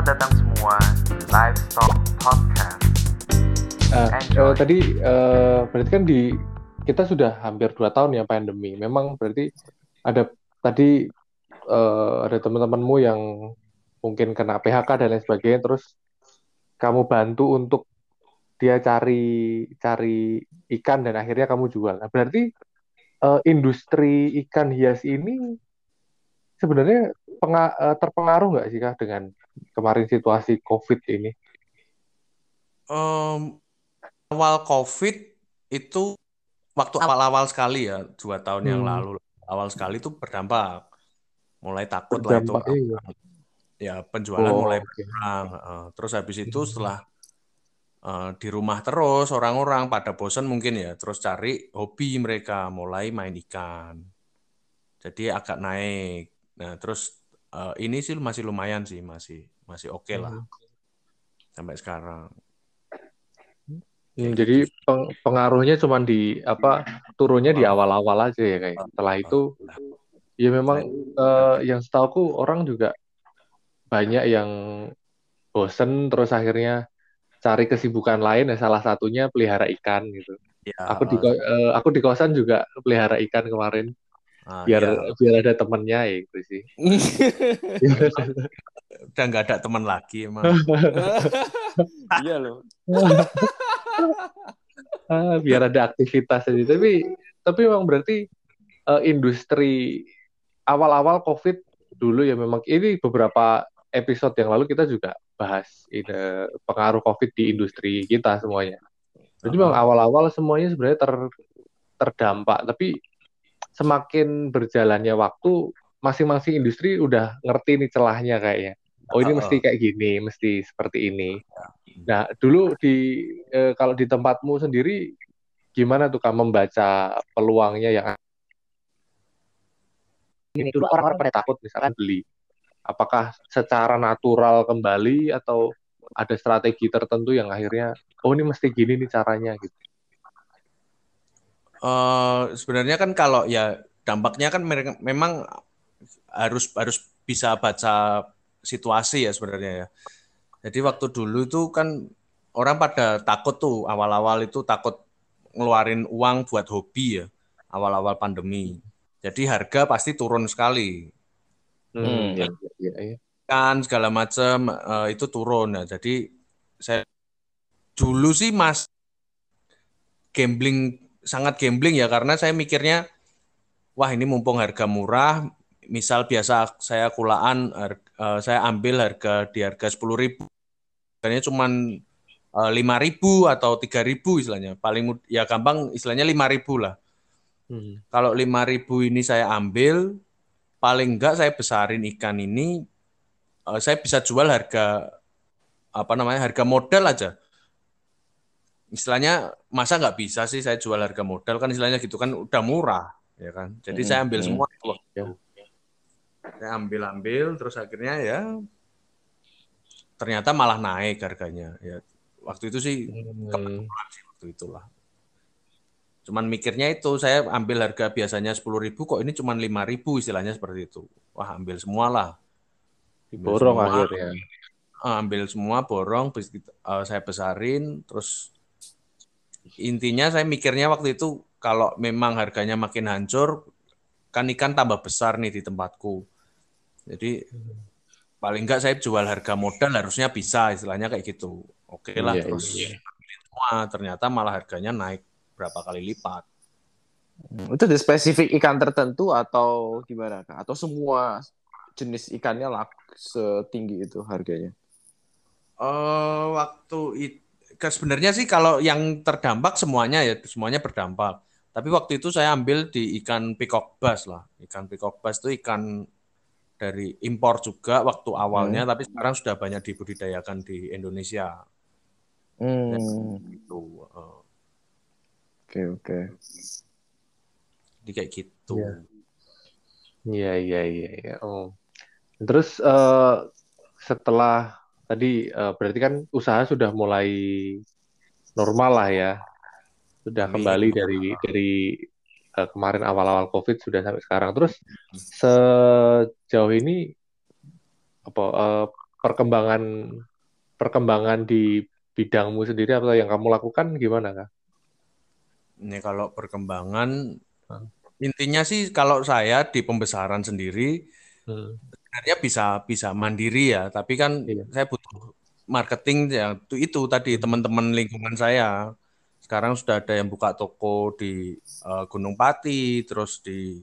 Selamat datang semua di Livestock Podcast. Enjoy. uh, tadi uh, berarti kan di kita sudah hampir dua tahun ya pandemi. Memang berarti ada tadi uh, ada teman-temanmu yang mungkin kena PHK dan lain sebagainya, terus kamu bantu untuk dia cari cari ikan dan akhirnya kamu jual. Nah, berarti uh, industri ikan hias ini sebenarnya penga- uh, terpengaruh nggak sih kah dengan kemarin situasi COVID ini? Em, awal COVID itu waktu awal-awal sekali ya dua tahun yang Hmm. lalu awal sekali itu berdampak mulai takut lah itu iya. ya penjualan Oh, mulai oke. berkurang Heeh. terus habis itu Hmm. setelah eh, di rumah terus orang-orang pada bosan mungkin ya terus cari hobi mereka mulai main ikan jadi agak naik nah terus eh, ini sih masih lumayan sih masih masih oke lah Hmm. sampai sekarang Hmm, jadi peng- pengaruhnya cuma di apa turunnya di awal-awal aja ya kayak. Setelah itu ya memang eh, yang setahu orang juga banyak yang bosen terus akhirnya cari kesibukan lain ya salah satunya pelihara ikan gitu. ya Aku di eh, aku di kosan juga pelihara ikan kemarin ah, biar ya. biar ada temennya ya gitu sih. udah nggak ada teman lagi emang iya loh. Ah, biar ada aktivitas aja. Tapi tapi memang berarti eh, industri awal-awal COVID dulu ya memang ini beberapa episode yang lalu kita juga bahas ini, pengaruh COVID di industri kita semuanya. Jadi memang awal-awal semuanya sebenarnya ter, terdampak, tapi semakin berjalannya waktu masing-masing industri udah ngerti nih celahnya kayaknya. Oh ini mesti kayak gini, mesti seperti ini. Nah, dulu di eh, kalau di tempatmu sendiri gimana tuh Kak membaca peluangnya yang ini dulu orang-orang pada takut misalkan beli. Apakah secara natural kembali atau ada strategi tertentu yang akhirnya oh ini mesti gini nih caranya gitu. Eh, sebenarnya kan kalau ya dampaknya kan mereka memang harus harus bisa baca situasi ya sebenarnya ya. Jadi waktu dulu itu kan orang pada takut tuh awal-awal itu takut ngeluarin uang buat hobi ya awal-awal pandemi. Jadi harga pasti turun sekali. Hmm, Hmm. ya, ya, ya. kan segala macam eh, itu turun nah jadi saya dulu sih mas gambling sangat gambling ya karena saya mikirnya wah ini mumpung harga murah misal biasa saya kulaan har- eh, saya ambil harga di harga sepuluh ribu harganya cuman lima ribu atau tiga ribu istilahnya paling mud- ya gampang istilahnya lima ribu lah Hmm. kalau 5000 ini saya ambil, paling enggak saya besarin ikan ini, eh, saya bisa jual harga apa namanya harga modal aja. Istilahnya masa nggak bisa sih saya jual harga modal kan istilahnya gitu kan udah murah ya kan. Jadi saya ambil Hmm. semua itu waktu Ya. Saya ambil ambil terus akhirnya ya ternyata malah naik harganya ya. Waktu itu sih Hmm. kebetulan sih waktu itulah. Cuman mikirnya itu saya ambil harga biasanya 10.000 kok ini cuman 5.000 istilahnya seperti itu. Wah, ambil semua lah. Semua, akhirnya. eh, ambil semua borong eh, saya besarin terus intinya saya mikirnya waktu itu kalau memang harganya makin hancur kan ikan tambah besar nih di tempatku. Jadi paling enggak saya jual harga modal harusnya bisa istilahnya kayak gitu. Oke lah Iya, terus iya. ternyata malah harganya naik berapa kali lipat. Itu ada spesifik ikan tertentu atau gimana Kak? Atau semua jenis ikannya laku setinggi itu harganya? Eh waktu itu sebenarnya sih kalau yang terdampak semuanya ya semuanya berdampak. Tapi waktu itu saya ambil di ikan peacock bass lah. Ikan peacock bass itu ikan dari impor juga waktu awalnya, tapi sekarang sudah banyak dibudidayakan di Indonesia. Hmm. Gitu. Oke oke. Jadi kayak gitu. Iya. Iya, iya, iya, iya. Oh. Terus eh, setelah tadi eh, berarti kan usaha sudah mulai normal lah ya. Sudah Amin. kembali dari dari eh, kemarin awal-awal COVID sudah sampai sekarang. Terus sejauh ini apa eh, perkembangan perkembangan di bidangmu sendiri atau yang kamu lakukan gimana kak? Ini kalau perkembangan Hmm. intinya sih kalau saya di pembesaran sendiri Hmm. Sebenarnya bisa bisa mandiri ya, tapi kan Iya. saya butuh marketing ya itu, itu tadi teman-teman lingkungan saya. Sekarang sudah ada yang buka toko di eh, Gunung Pati, terus di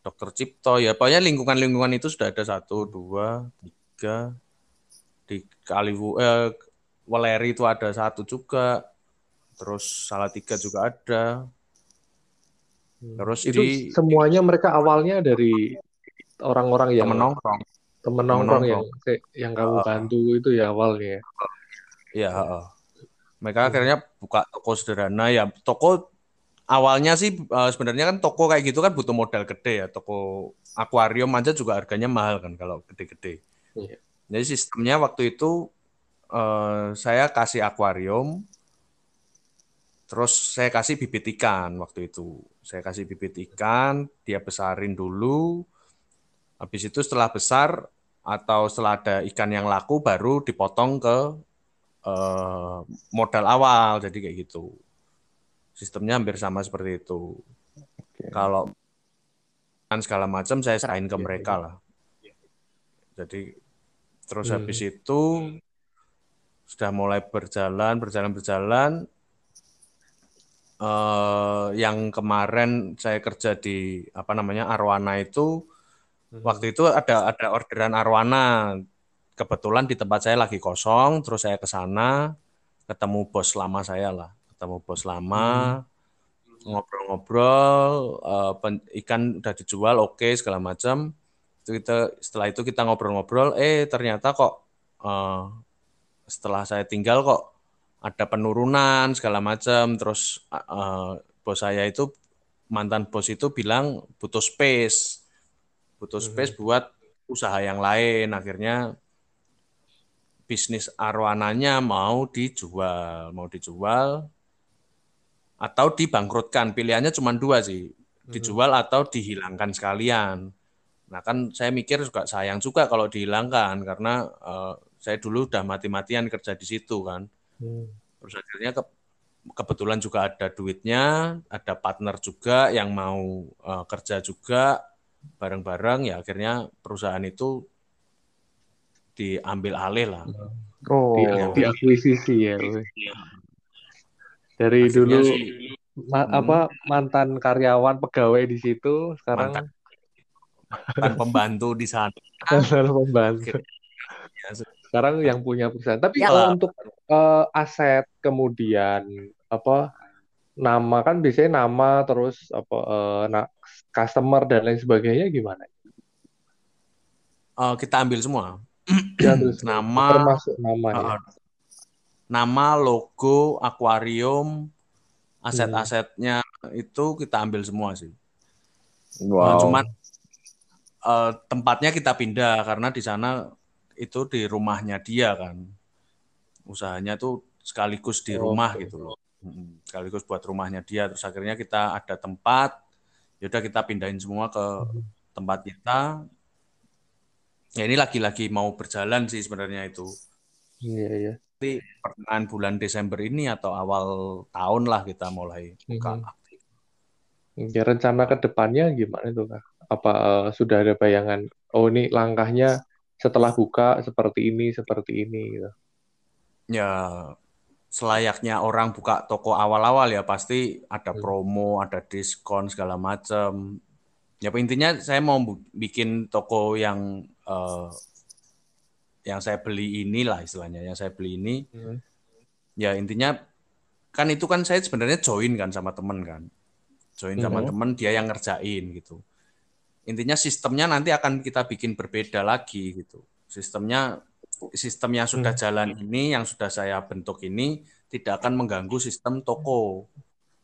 Dokter Cipto ya, pokoknya lingkungan-lingkungan itu sudah ada satu, dua, tiga di Kaliwu eh, Weleri itu ada satu juga, terus Salatiga juga ada. Terus itu di- semuanya mereka awalnya dari orang-orang yang temen nongkrong. temen nongkrong yang yang kamu bantu itu ya awalnya. ya? Heeh. Mereka akhirnya buka toko sederhana ya. Toko awalnya sih eh, sebenarnya kan toko kayak gitu kan butuh modal gede ya. Toko akuarium aja juga harganya mahal kan kalau gede-gede. Iya. Jadi sistemnya waktu itu eh, saya kasih akuarium, terus saya kasih bibit ikan waktu itu. Saya kasih bibit ikan, dia besarin dulu. Habis itu setelah besar atau setelah ada ikan yang laku baru dipotong ke eh, modal awal. Jadi kayak gitu. Sistemnya hampir sama seperti itu. Kalau kan segala macam saya serahin ke Iya, mereka lah. Jadi terus Hmm. habis itu sudah mulai berjalan, berjalan, berjalan. Eh, yang kemarin saya kerja di apa namanya Arwana itu Hmm. waktu itu ada ada orderan Arwana. Kebetulan di tempat saya lagi kosong, terus saya ke sana ketemu bos lama saya lah, ketemu bos lama, ngobrol-ngobrol, eh, pen- ikan udah dijual, oke segala macam. Itu kita setelah itu kita ngobrol-ngobrol, eh ternyata kok eh, setelah saya tinggal kok ada penurunan segala macam. Terus eh, bos saya itu mantan bos itu bilang butuh space, butuh space buat usaha yang lain. Akhirnya bisnis arwananya mau dijual, mau dijual atau dibangkrutkan. Pilihannya cuma dua sih, dijual atau dihilangkan sekalian. Nah kan saya mikir juga sayang juga kalau dihilangkan karena eh, saya dulu udah mati-matian kerja di situ kan. Hmm. Terus akhirnya ke- kebetulan juga ada duitnya, ada partner juga yang mau eh, kerja juga bareng-bareng ya akhirnya perusahaan itu diambil alih lah. Oh, Di, diakuisisi ya. Dari Hasilnya dulu sih ma- Hmm. apa mantan karyawan pegawai di situ sekarang Mantan. kan pembantu di sana. mantan pembantu. Ya, Sekarang yang punya perusahaan. Tapi Ya. kalau untuk eh, aset kemudian apa nama kan biasanya nama terus apa eh, na- customer dan lain sebagainya gimana? Eh, kita ambil semua. Ya, terus Nama, termasuk nama ya. eh, nama, logo, akuarium, aset-asetnya itu kita ambil semua sih. Nah, wow. cuman eh, tempatnya kita pindah karena di sana itu di rumahnya dia kan. Usahanya tuh sekaligus di rumah Oke. gitu loh. Sekaligus buat rumahnya dia. Terus akhirnya kita ada tempat, yaudah kita pindahin semua ke tempat kita. Ya ini lagi-lagi mau berjalan sih sebenarnya itu. Iya, iya. Nanti pertengahan bulan Desember ini atau awal tahun lah kita mulai buka. Mhm. Ya, rencana ke depannya gimana itu, Kak? Apa eh, sudah ada bayangan, oh ini langkahnya setelah buka seperti ini, seperti ini gitu. Ya selayaknya orang buka toko awal-awal ya pasti ada Hmm. promo, ada diskon segala macam. Ya intinya saya mau bikin toko yang eh, yang saya beli inilah istilahnya, yang saya beli ini Hmm. ya intinya kan itu kan saya sebenarnya join kan sama temen kan join sama Mhm. temen dia yang ngerjain gitu intinya sistemnya nanti akan kita bikin berbeda lagi gitu sistemnya sistem yang sudah jalan ini yang sudah saya bentuk ini tidak akan mengganggu sistem toko.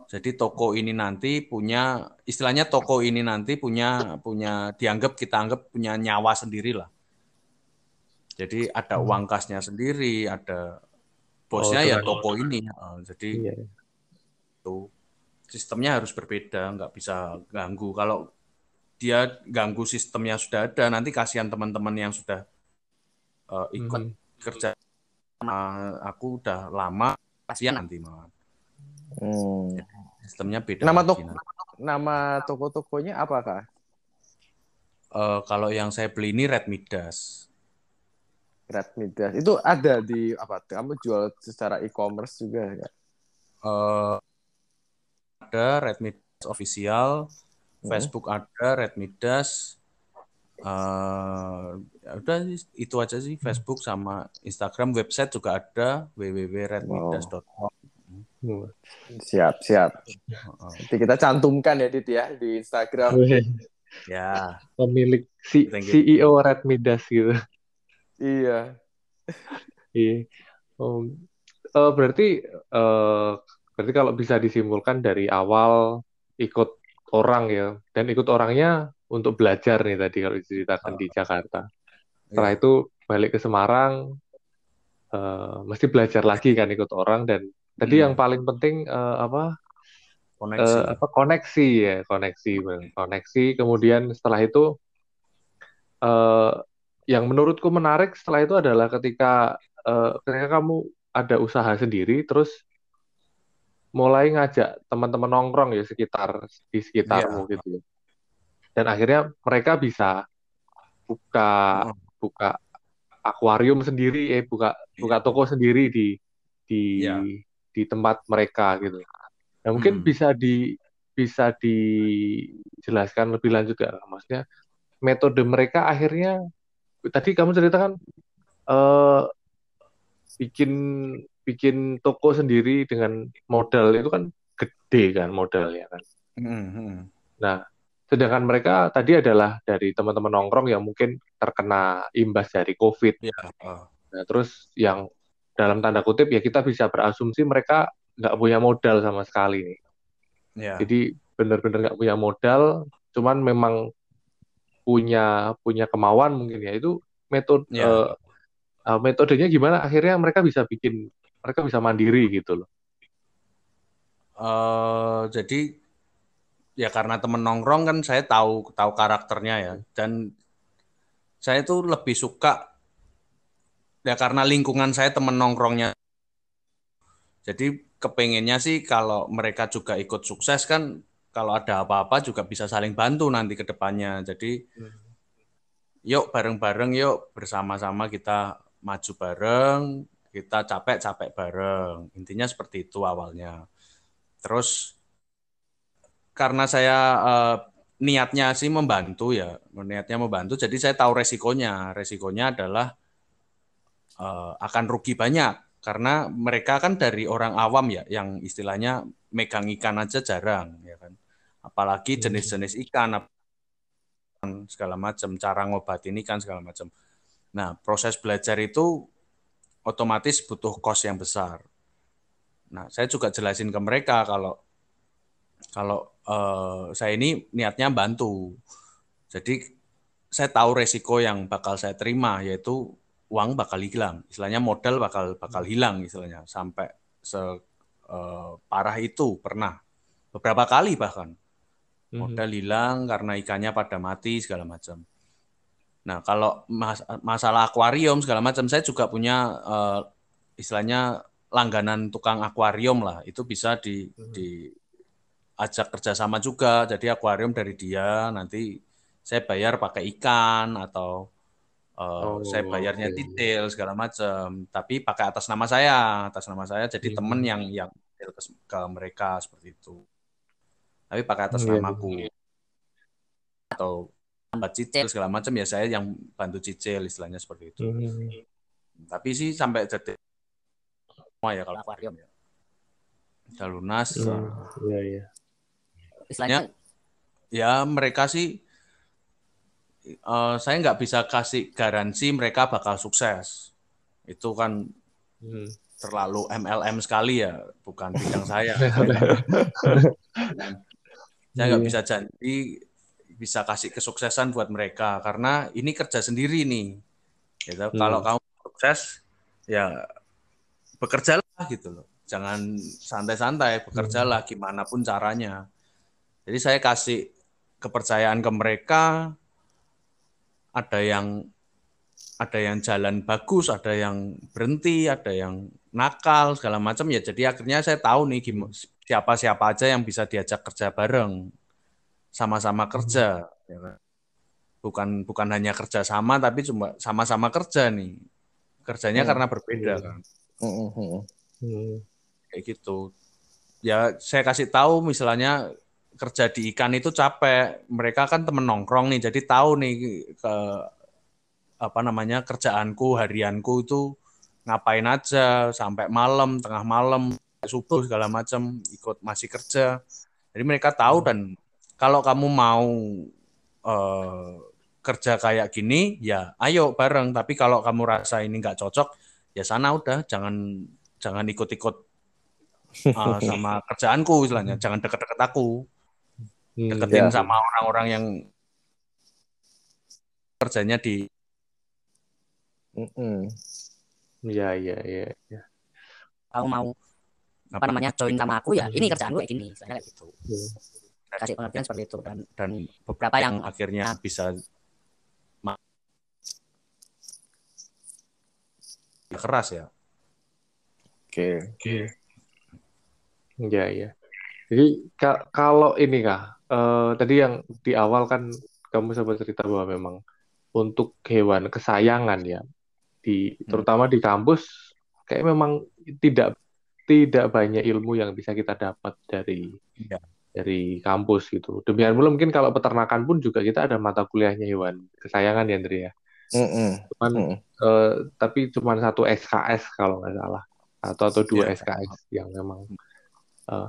Jadi toko ini nanti punya istilahnya toko ini nanti punya punya dianggap kita anggap punya nyawa sendiri lah jadi ada uang kasnya sendiri ada bosnya Oh, ya toko ini jadi Iya. itu sistemnya harus berbeda nggak bisa ganggu. Kalau dia ganggu sistem yang sudah ada nanti kasihan teman-teman yang sudah eh, ikut Mhm. kerja sama aku udah lama kasihan nanti malah Hmm. sistemnya beda Nama lagi tok nanti. nama toko-tokonya apa kak? Eh, kalau yang saya beli ini Red Midas Red Midas. Itu ada di apa? Kamu jual secara e-commerce juga ya? Eh, ada Red Midas official Hmm. Facebook ada Red Midas eh ya udah itu aja sih Facebook sama Instagram website juga ada www.redmidas.com Hmm. Siap, siap. Nanti kita cantumkan ya Dit ya di Instagram. Ya Pemilik si. CEO Red Midas gitu. Iya. Iya. Oh, eh, berarti eh, berarti kalau bisa disimpulkan dari awal ikut orang ya dan ikut orangnya untuk belajar nih tadi kalau diceritakan di Jakarta. Setelah Iya. itu balik ke Semarang eh, mesti belajar lagi kan ikut orang dan tadi Hmm. yang paling penting eh, apa koneksi eh, apa koneksi ya koneksi Bang. koneksi kemudian setelah itu eh, yang menurutku menarik setelah itu adalah ketika eh, ketika kamu ada usaha sendiri terus mulai ngajak teman-teman nongkrong ya sekitar di sekitarmu Iya. gitu ya. Dan akhirnya mereka bisa buka Heeh. buka akuarium sendiri eh buka buka toko sendiri di di Iya. di tempat mereka gitu Nah, mungkin Hmm. bisa di bisa dijelaskan lebih lanjut gak? Maksudnya metode mereka akhirnya tadi kamu ceritakan eh bikin bikin toko sendiri dengan modal itu kan gede kan modalnya kan. Hmm, hmm. Sedangkan mereka tadi adalah dari teman-teman nongkrong yang mungkin terkena imbas dari COVID. ya. Nah, terus yang dalam tanda kutip ya kita bisa berasumsi mereka nggak punya modal sama sekali nih. ya Jadi benar-benar nggak punya modal, cuman memang punya punya kemauan mungkin ya. Itu metode Ya. eh, eh, metodenya gimana? Akhirnya mereka bisa bikin mereka bisa mandiri gitu loh. Eh, jadi ya karena temen nongkrong kan saya tahu tahu karakternya ya. Dan saya tuh lebih suka ya karena lingkungan saya temen nongkrongnya. Jadi kepengennya sih kalau mereka juga ikut sukses kan kalau ada apa-apa juga bisa saling bantu nanti ke depannya. Jadi yuk bareng-bareng yuk bersama-sama kita maju bareng kita capek-capek bareng. Intinya seperti itu awalnya. Terus karena saya eh, niatnya sih membantu ya, niatnya membantu, jadi saya tahu resikonya. Resikonya adalah eh, akan rugi banyak karena mereka kan dari orang awam ya, yang istilahnya megang ikan aja jarang ya kan. Apalagi Hmm. jenis-jenis ikan segala macam, cara ngobatin ikan segala macam. Nah, proses belajar itu otomatis butuh kos yang besar. Nah, saya juga jelasin ke mereka kalau kalau eh, saya ini niatnya bantu. Jadi saya tahu resiko yang bakal saya terima yaitu uang bakal hilang. Istilahnya modal bakal bakal hilang istilahnya sampai se eh, parah itu pernah beberapa kali bahkan Mhm. modal hilang karena ikannya pada mati segala macam. Nah, kalau mas- masalah akuarium segala macam saya juga punya eh, istilahnya langganan tukang akuarium lah itu bisa di Mhm. Diajak kerjasama juga. Jadi akuarium dari dia nanti saya bayar pakai ikan atau eh, Oh, saya bayarnya oke. detail segala macam tapi pakai atas nama saya atas nama saya. Jadi Mhm. temen yang yang ke, ke mereka seperti itu. Tapi pakai atas Iya, namaku atau buat cicil segala macam ya saya yang bantu cicil istilahnya seperti itu. Mhm. tapi sih sampai jadi semua ya kalau akuarium ya. Udah lunas. Hmm, Iya, iya. Istilahnya ya. Mereka sih eh, saya nggak bisa kasih garansi mereka bakal sukses. Itu kan Hmm. terlalu MLM sekali ya bukan bidang saya. Saya nggak Iya. bisa janji bisa kasih kesuksesan buat mereka karena ini kerja sendiri nih. Gitu. Hmm. kalau kamu sukses ya bekerjalah gitu loh. Jangan santai-santai bekerjalah gimana pun caranya jadi saya kasih kepercayaan ke mereka ada yang ada yang jalan bagus, ada yang berhenti, ada yang nakal segala macam ya. Jadi akhirnya saya tahu nih gimana siapa-siapa aja yang bisa diajak kerja bareng, sama-sama kerja. ya kan. Bukan bukan hanya kerja sama, tapi cuma sama-sama kerja nih. Kerjanya Hmm. karena berbeda Iya. kan, Mm, mm, mm. Hmm. kayak gitu. Ya saya kasih tahu misalnya kerja di ikan itu capek. Mereka kan temen nongkrong nih, jadi tahu nih ke apa namanya kerjaanku harianku itu ngapain aja sampai malam tengah malam subuh segala macam ikut masih kerja jadi mereka tahu dan kalau kamu mau eh, kerja kayak gini ya ayo bareng tapi kalau kamu rasa ini nggak cocok ya sana udah jangan jangan ikut-ikut eh, sama kerjaanku istilahnya jangan deket-deket aku. Deketin Ya. sama orang-orang yang kerjanya di. Iya, iya, iya. iya. kamu mau apa namanya join sama aku ya ini kerjaan gue kayak gini Istilahnya kayak gitu Hmm. kasih pengertian seperti itu dan dan beberapa yang akhirnya bisa ma- keras ya. Oke. Iya, iya. Jadi ka- kalau ini kah, eh, tadi yang di awal kan kamu sempat cerita bahwa memang untuk hewan kesayangan ya, di terutama di kampus kayak memang tidak tidak banyak ilmu yang bisa kita dapat dari Iya. dari kampus gitu. Demikian pula mungkin kalau peternakan pun juga kita ada mata kuliahnya hewan kesayangan ya, Andrea. Mm, mm. Cuman Mm. eh, tapi cuma satu SKS kalau nggak salah atau atau dua Iya. SKS yang memang eh,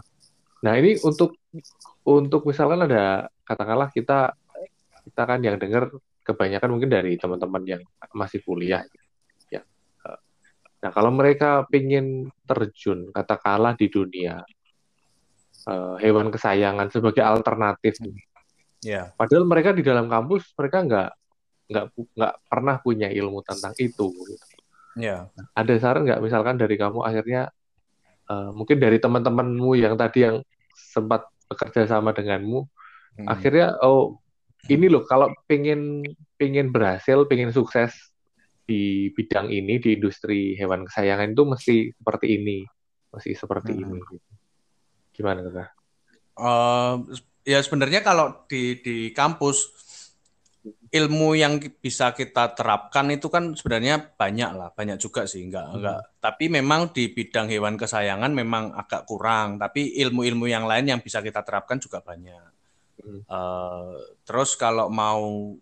nah ini untuk untuk misalkan ada katakanlah kita kita kan yang dengar kebanyakan mungkin dari teman-teman yang masih kuliah ya Eh, nah kalau mereka pingin terjun katakanlah di dunia eh, hewan kesayangan sebagai alternatif Ya. padahal mereka di dalam kampus mereka nggak nggak nggak pernah punya ilmu tentang itu gitu Ya. ada saran nggak misalkan dari kamu akhirnya eh, mungkin dari teman-temanmu yang tadi yang sempat bekerja sama denganmu Hmm. akhirnya oh ini loh kalau pengen pengen berhasil pengen sukses di bidang ini di industri hewan kesayangan itu mesti seperti ini mesti seperti Hmm. ini gimana Kak? Eh, ya sebenarnya kalau di di kampus ilmu yang bisa kita terapkan itu kan sebenarnya banyak lah, banyak juga sih, enggak enggak. Tapi memang di bidang hewan kesayangan memang agak kurang, tapi ilmu-ilmu yang lain yang bisa kita terapkan juga banyak. Hmm. Eh, terus kalau mau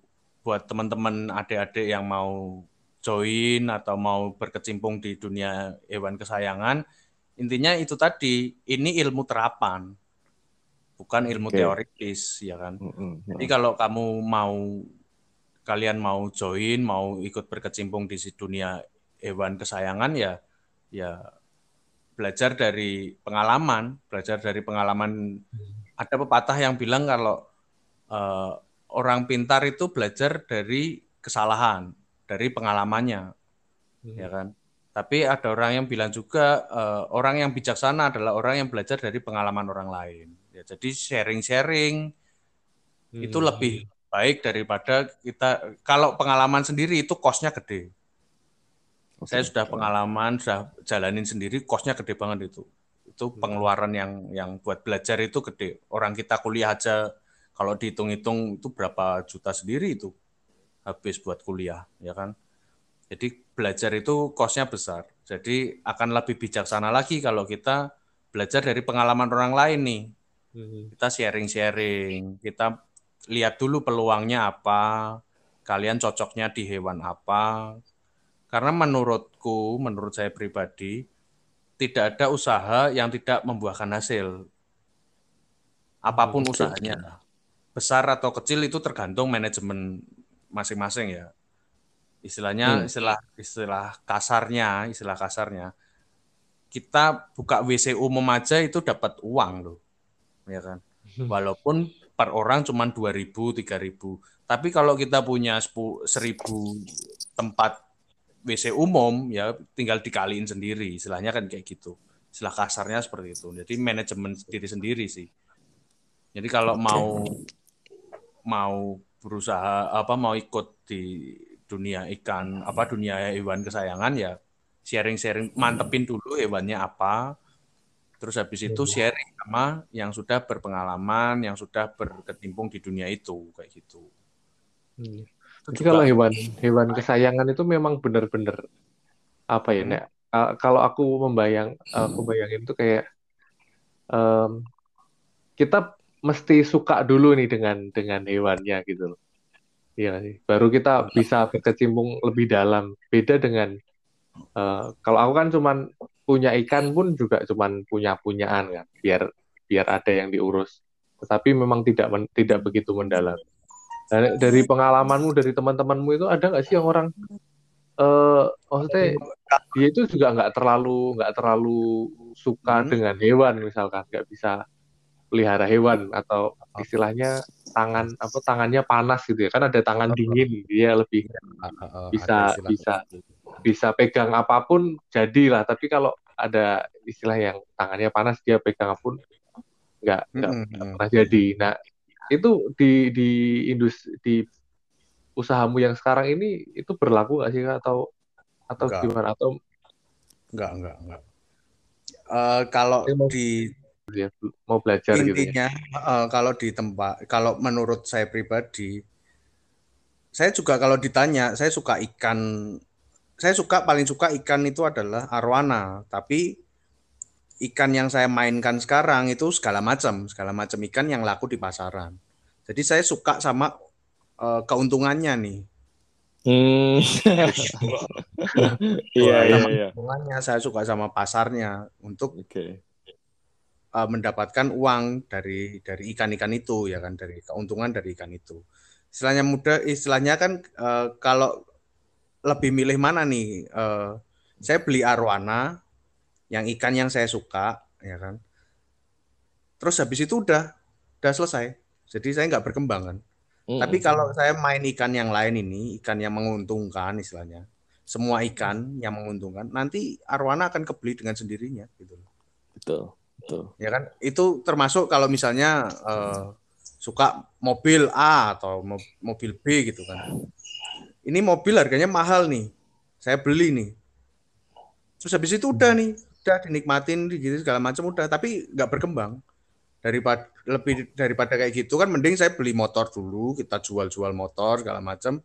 buat teman-teman adik-adik yang mau join atau mau berkecimpung di dunia hewan kesayangan, intinya itu tadi, ini ilmu terapan, bukan ilmu Oke. teoritis, ya kan? Mm, mm, mm. Jadi kalau kamu mau kalian mau join, mau ikut berkecimpung di dunia hewan kesayangan ya ya belajar dari pengalaman, belajar dari pengalaman. Ada pepatah yang bilang kalau eh, orang pintar itu belajar dari kesalahan, dari pengalamannya, ya kan. Tapi ada orang yang bilang juga eh, orang yang bijaksana adalah orang yang belajar dari pengalaman orang lain. Ya, jadi sharing-sharing itu Hmm. lebih baik daripada kita kalau pengalaman sendiri itu kosnya gede. Oke. Saya sudah pengalaman, sudah jalanin sendiri, kosnya gede banget itu. Itu pengeluaran yang yang buat belajar itu gede. Orang kita kuliah aja kalau dihitung-hitung itu berapa juta sendiri itu habis buat kuliah, ya kan? Jadi belajar itu kosnya besar. Jadi akan lebih bijaksana lagi kalau kita belajar dari pengalaman orang lain nih Hmm. kita sharing-sharing, kita lihat dulu peluangnya apa, kalian cocoknya di hewan apa. Karena menurutku, menurut saya pribadi, tidak ada usaha yang tidak membuahkan hasil. Apa pun Oke. usahanya. Besar atau kecil itu tergantung manajemen masing-masing ya. Istilahnya, Hmm. istilah istilah kasarnya, istilah kasarnya. Kita buka WC umum aja itu dapat uang loh. Ya kan? Walaupun per orang cuma 2000, 3000. Tapi kalau kita punya 10 1000 tempat WC umum ya tinggal dikaliin sendiri. Istilahnya kan kayak gitu. Istilah kasarnya seperti itu. Jadi manajemen diri sendiri sih. Jadi kalau mau mau berusaha apa mau ikut di dunia ikan apa dunia hewan kesayangan ya sharing-sharing mantepin dulu hewannya apa terus habis itu sharing sama yang sudah berpengalaman yang sudah berkecimpung di dunia itu kayak gitu Hmm. Jadi kalau hewan hewan kesayangan itu memang benar-benar apa ya, Hmm. Nek? Uh, kalau aku membayang, aku bayangin itu kayak em, kita mesti suka dulu nih dengan dengan hewannya gitu loh. Iya sih? Baru kita bisa berkecimpung lebih dalam. Beda dengan eh, kalau aku kan cuman punya ikan pun juga cuman punya punyaan kan, biar biar ada yang diurus. Tetapi memang tidak men- tidak begitu mendalam. Dari, dari pengalamanmu, dari teman-temanmu itu ada nggak sih yang orang eh maksudnya dia itu juga nggak terlalu nggak terlalu suka Hmm. dengan hewan misalkan nggak bisa pelihara hewan atau istilahnya tangan apa tangannya panas gitu ya kan ada tangan dingin dia lebih Bisa- bisa. Bisa pegang apa pun jadilah tapi kalau ada istilah yang tangannya panas dia pegang apa pun nggak nggak Mm-mm. nggak pernah jadi nah itu di di industri di usahamu yang sekarang ini itu berlaku nggak sih Kak? atau atau Enggak. gimana atau Enggak, enggak, enggak. Eh, kalau mau- di ya, mau belajar gitu ya intinya eh, kalau di tempat kalau menurut saya pribadi saya juga kalau ditanya saya suka ikan saya suka paling suka ikan itu adalah arwana tapi ikan yang saya mainkan sekarang itu segala macam segala macam ikan yang laku di pasaran jadi saya suka sama eh, keuntungannya nih Hmm. Iya, iya, iya. keuntungannya saya suka sama pasarnya untuk Oke. uh, mendapatkan uang dari dari ikan-ikan itu ya kan dari keuntungan dari ikan itu. Istilahnya mudah istilahnya kan uh, kalau lebih milih mana nih? Uh, saya beli arwana yang ikan yang saya suka ya kan. Terus habis itu udah udah selesai. Jadi saya nggak berkembang kan. Mm-mm. Tapi kalau saya main ikan yang lain ini, ikan yang menguntungkan istilahnya, semua ikan yang menguntungkan, nanti arwana akan kebeli dengan sendirinya gitu. betul, betul. ya kan itu termasuk kalau misalnya eh, suka mobil A atau mo- mobil B gitu kan ini mobil harganya mahal nih. Saya beli nih. Terus habis itu udah nih. Udah dinikmatin gitu segala macam udah. Tapi nggak berkembang. Daripada lebih daripada kayak gitu kan mending saya beli motor dulu. Kita jual-jual motor segala macam.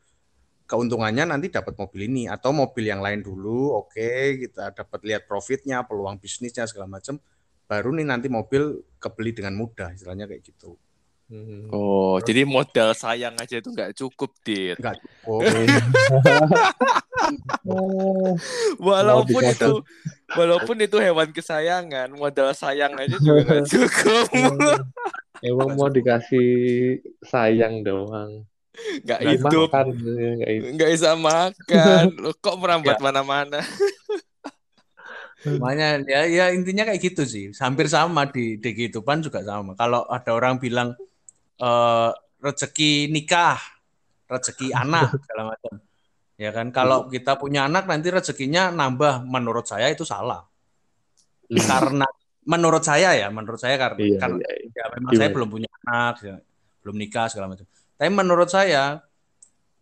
Keuntungannya nanti dapat mobil ini. Atau mobil yang lain dulu oke. Kita dapat lihat profitnya peluang bisnisnya segala macam. Baru nih nanti mobil kebeli dengan mudah istilahnya kayak gitu Hmm. Oh, jadi modal sayang aja itu nggak cukup, Dit. enggak cukup Walaupun Mau itu, walaupun itu hewan kesayangan, modal sayang aja juga nggak cukup. Emang mau dikasih sayang doang. Nggak hidup, makan, nggak hidup. nggak bisa makan. Loh, kok merambat mana-mana? Makanya ya ya intinya kayak gitu sih. Hampir sama di di kehidupan juga sama. Kalau ada orang bilang eh rezeki nikah, rezeki anak segala macam. Ya kan kalau kita punya anak nanti rezekinya nambah menurut saya itu salah. Karena menurut saya ya, menurut saya karena Iya, karena iya, iya. ya memang Gimana? saya belum punya anak, ya, belum nikah segala macam. Tapi menurut saya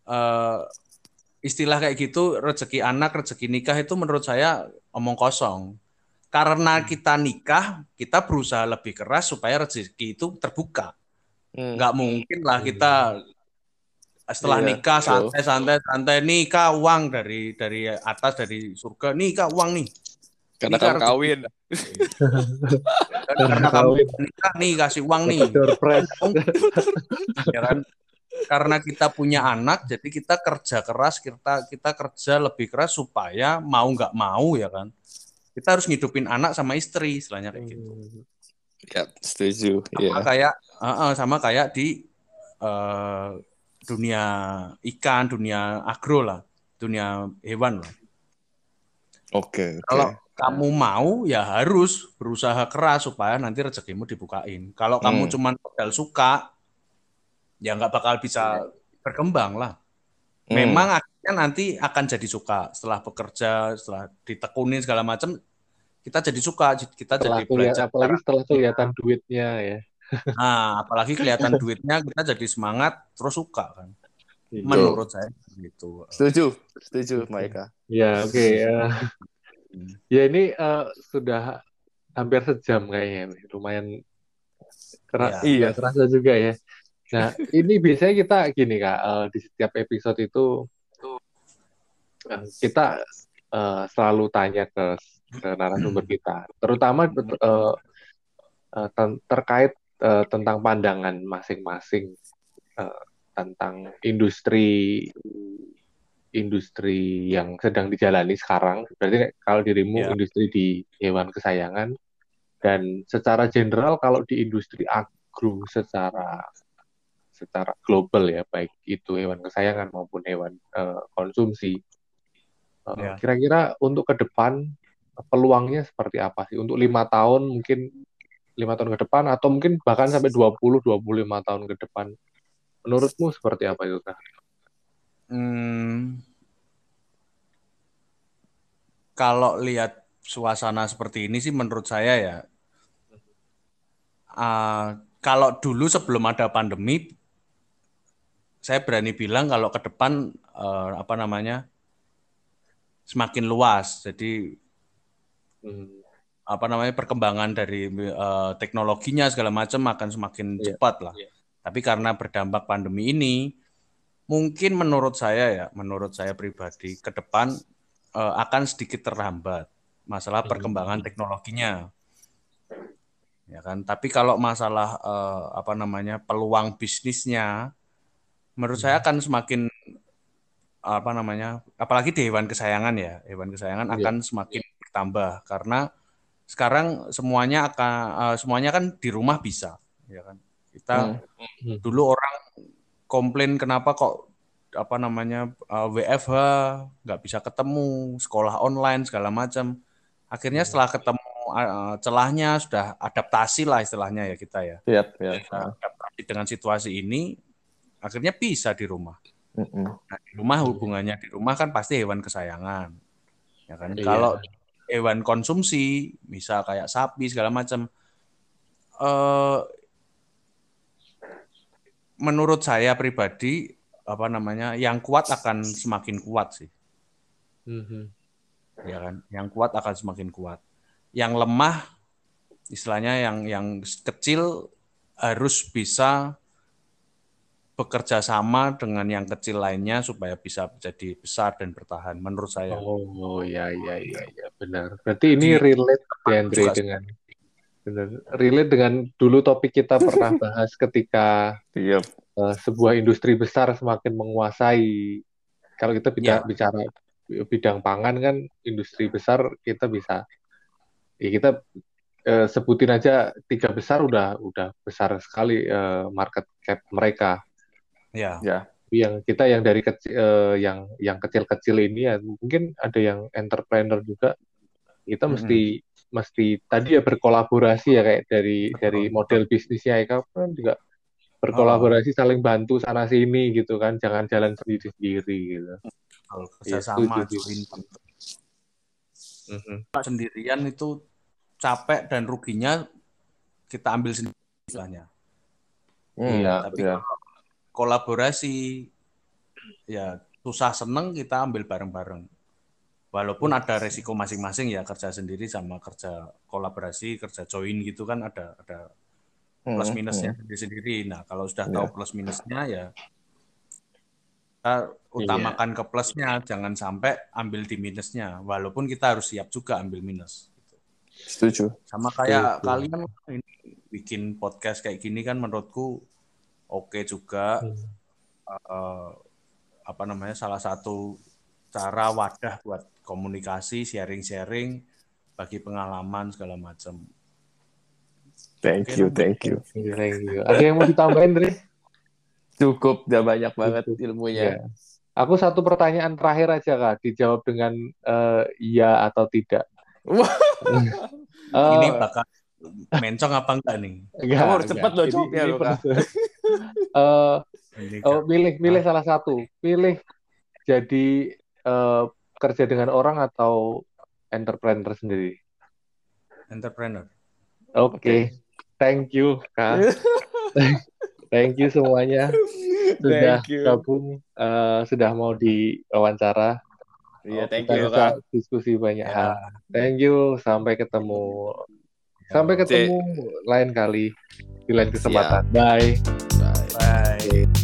eh, istilah kayak gitu rezeki anak, rezeki nikah itu menurut saya omong kosong. Karena kita nikah, kita berusaha lebih keras supaya rezeki itu terbuka. Hmm. Nggak mungkin lah kita setelah Iya, nikah santai santai santai nikah uang dari dari atas dari surga nikah uang nih. Karena Nikah kamu kawin. karena kamu nikah nih kasih uang nih. Ya kan? Karena kita punya anak jadi kita kerja keras kita kita kerja lebih keras supaya mau nggak mau ya kan? Kita harus ngidupin anak sama istri istilahnya kayak gitu. Ya, setuju. sama Iya. kayak eh, eh, sama kayak di eh, dunia ikan dunia agro lah dunia hewan lah Oke, oke. kalau kamu mau ya harus berusaha keras supaya nanti rezekimu dibukain kalau kamu Hmm. cuman modal suka ya nggak bakal bisa berkembang lah Hmm. memang akhirnya nanti akan jadi suka setelah bekerja setelah ditekunin segala macam kita jadi suka kita Setelah jadi kuliah, belajar apalagi setelah kelihatan duitnya ya. Nah apalagi kelihatan duitnya kita jadi semangat terus suka kan Menurut saya gitu. Setuju, setuju, Maika. Ya, oke. ya. ya ini eh, sudah hampir sejam kayaknya. nih. Lumayan keras, Iya. terasa juga ya. Nah, ini biasanya kita gini Kak, eh, di setiap episode itu eh, kita eh, selalu tanya ke, ke narasumber kita, terutama eh, eh, ten- terkait eh, tentang pandangan masing-masing eh, tentang industri industri yang sedang dijalani sekarang. Berarti kalau dirimu Ya. industri di hewan kesayangan dan secara general kalau di industri agro secara secara global ya baik itu hewan kesayangan maupun hewan eh, konsumsi. Ya. Kira-kira untuk ke depan peluangnya seperti apa sih? Untuk lima tahun mungkin lima tahun ke depan atau mungkin bahkan sampai 20-25 tahun ke depan. Menurutmu seperti apa itu Kak? Hmm, kalau lihat suasana seperti ini sih menurut saya ya, ah, kalau dulu sebelum ada pandemi, saya berani bilang kalau ke depan eh, apa namanya semakin luas. Jadi Hmm. Apa namanya perkembangan dari eh, teknologinya segala macam akan semakin Iya, cepat lah. Tapi karena berdampak pandemi ini, mungkin menurut saya ya, menurut saya pribadi ke depan eh, akan sedikit terhambat masalah Hmm. perkembangan teknologinya. Ya kan? Tapi kalau masalah eh, apa namanya peluang bisnisnya, menurut saya akan semakin apa namanya, apalagi di hewan kesayangan ya, hewan kesayangan Iya. akan semakin bertambah karena sekarang semuanya akan eh, semuanya kan di rumah bisa, ya kan? Kita Hmm. dulu orang komplain kenapa kok apa namanya eh, WFH nggak bisa ketemu sekolah online segala macam akhirnya setelah ketemu eh, celahnya sudah adaptasi lah istilahnya ya kita ya Siap, siap. Sudah adaptasi dengan situasi ini akhirnya bisa di rumah Mm-mm. nah, di rumah hubungannya di rumah kan pasti hewan kesayangan ya kan Iya. kalau hewan konsumsi misal kayak sapi segala macam. Eh menurut saya pribadi apa namanya yang kuat akan semakin kuat sih. Mhm. ya kan? Yang kuat akan semakin kuat. Yang lemah istilahnya yang yang kecil harus bisa bekerja sama dengan yang kecil lainnya supaya bisa jadi besar dan bertahan menurut saya Oh ya ya ya ya benar. Berarti ini relate ya Andre dengan benar relate dengan dulu topik kita pernah bahas ketika Siap. eh, sebuah industri besar semakin menguasai. Kalau kita bicara, Ya. bicara bidang pangan kan industri besar kita bisa ya kita eh, sebutin aja tiga besar udah udah besar sekali eh, market cap mereka. Ya yang kita yang dari kecil eh, yang yang kecil-kecil ini ya mungkin ada yang entrepreneur juga kita Mm-mm. mesti mesti tadi ya berkolaborasi ya kayak dari Betul. dari model bisnisnya Eka kan juga berkolaborasi saling bantu sana sini gitu kan jangan jalan sendiri sendiri gitu. kerjasama setuju, join Mhm. sendirian itu capek dan ruginya kita ambil sendiri istilahnya Hmm, Iya, tapi iya. kalau kolaborasi ya susah seneng kita ambil bareng-bareng walaupun ada resiko masing-masing ya kerja sendiri sama kerja kolaborasi kerja join gitu kan ada ada plus Hmm, minusnya hmm. sendiri-sendiri nah kalau sudah Iya. tahu plus minusnya ya kita utamakan ke plusnya jangan sampai ambil di minusnya walaupun kita harus siap juga ambil minus Setuju. sama kayak Betul. kalian ini bikin podcast kayak gini kan menurutku oke juga Hmm. Eh, apa namanya salah satu cara wadah buat komunikasi sharing-sharing bagi pengalaman segala macam Thank you, thank you. Thank you. Ada yang mau ditambahin, Dri? Cukup, udah banyak banget Cukup. ilmunya. Ya. Aku satu pertanyaan terakhir aja, Kak. Dijawab dengan eh, iya atau tidak. Wah. Eh, ini bakal mencong apa enggak nih enggak, Kamu harus enggak. cepet loh, jawabnya loh, Kak. Ini oh, pilih, pilih salah satu. Pilih jadi eh, kerja dengan orang atau entrepreneur sendiri. entrepreneur Oke. Thank you, Kak. Thank you semuanya. sudah Thank you. gabung, eh, sudah mau diwawancara. Iya, Oh, thank kita you, bisa Kak. diskusi banyak Ya. hal. Thank you, sampai ketemu. Sampai ketemu lain kali di lain kesempatan. Bye. Bye. Bye.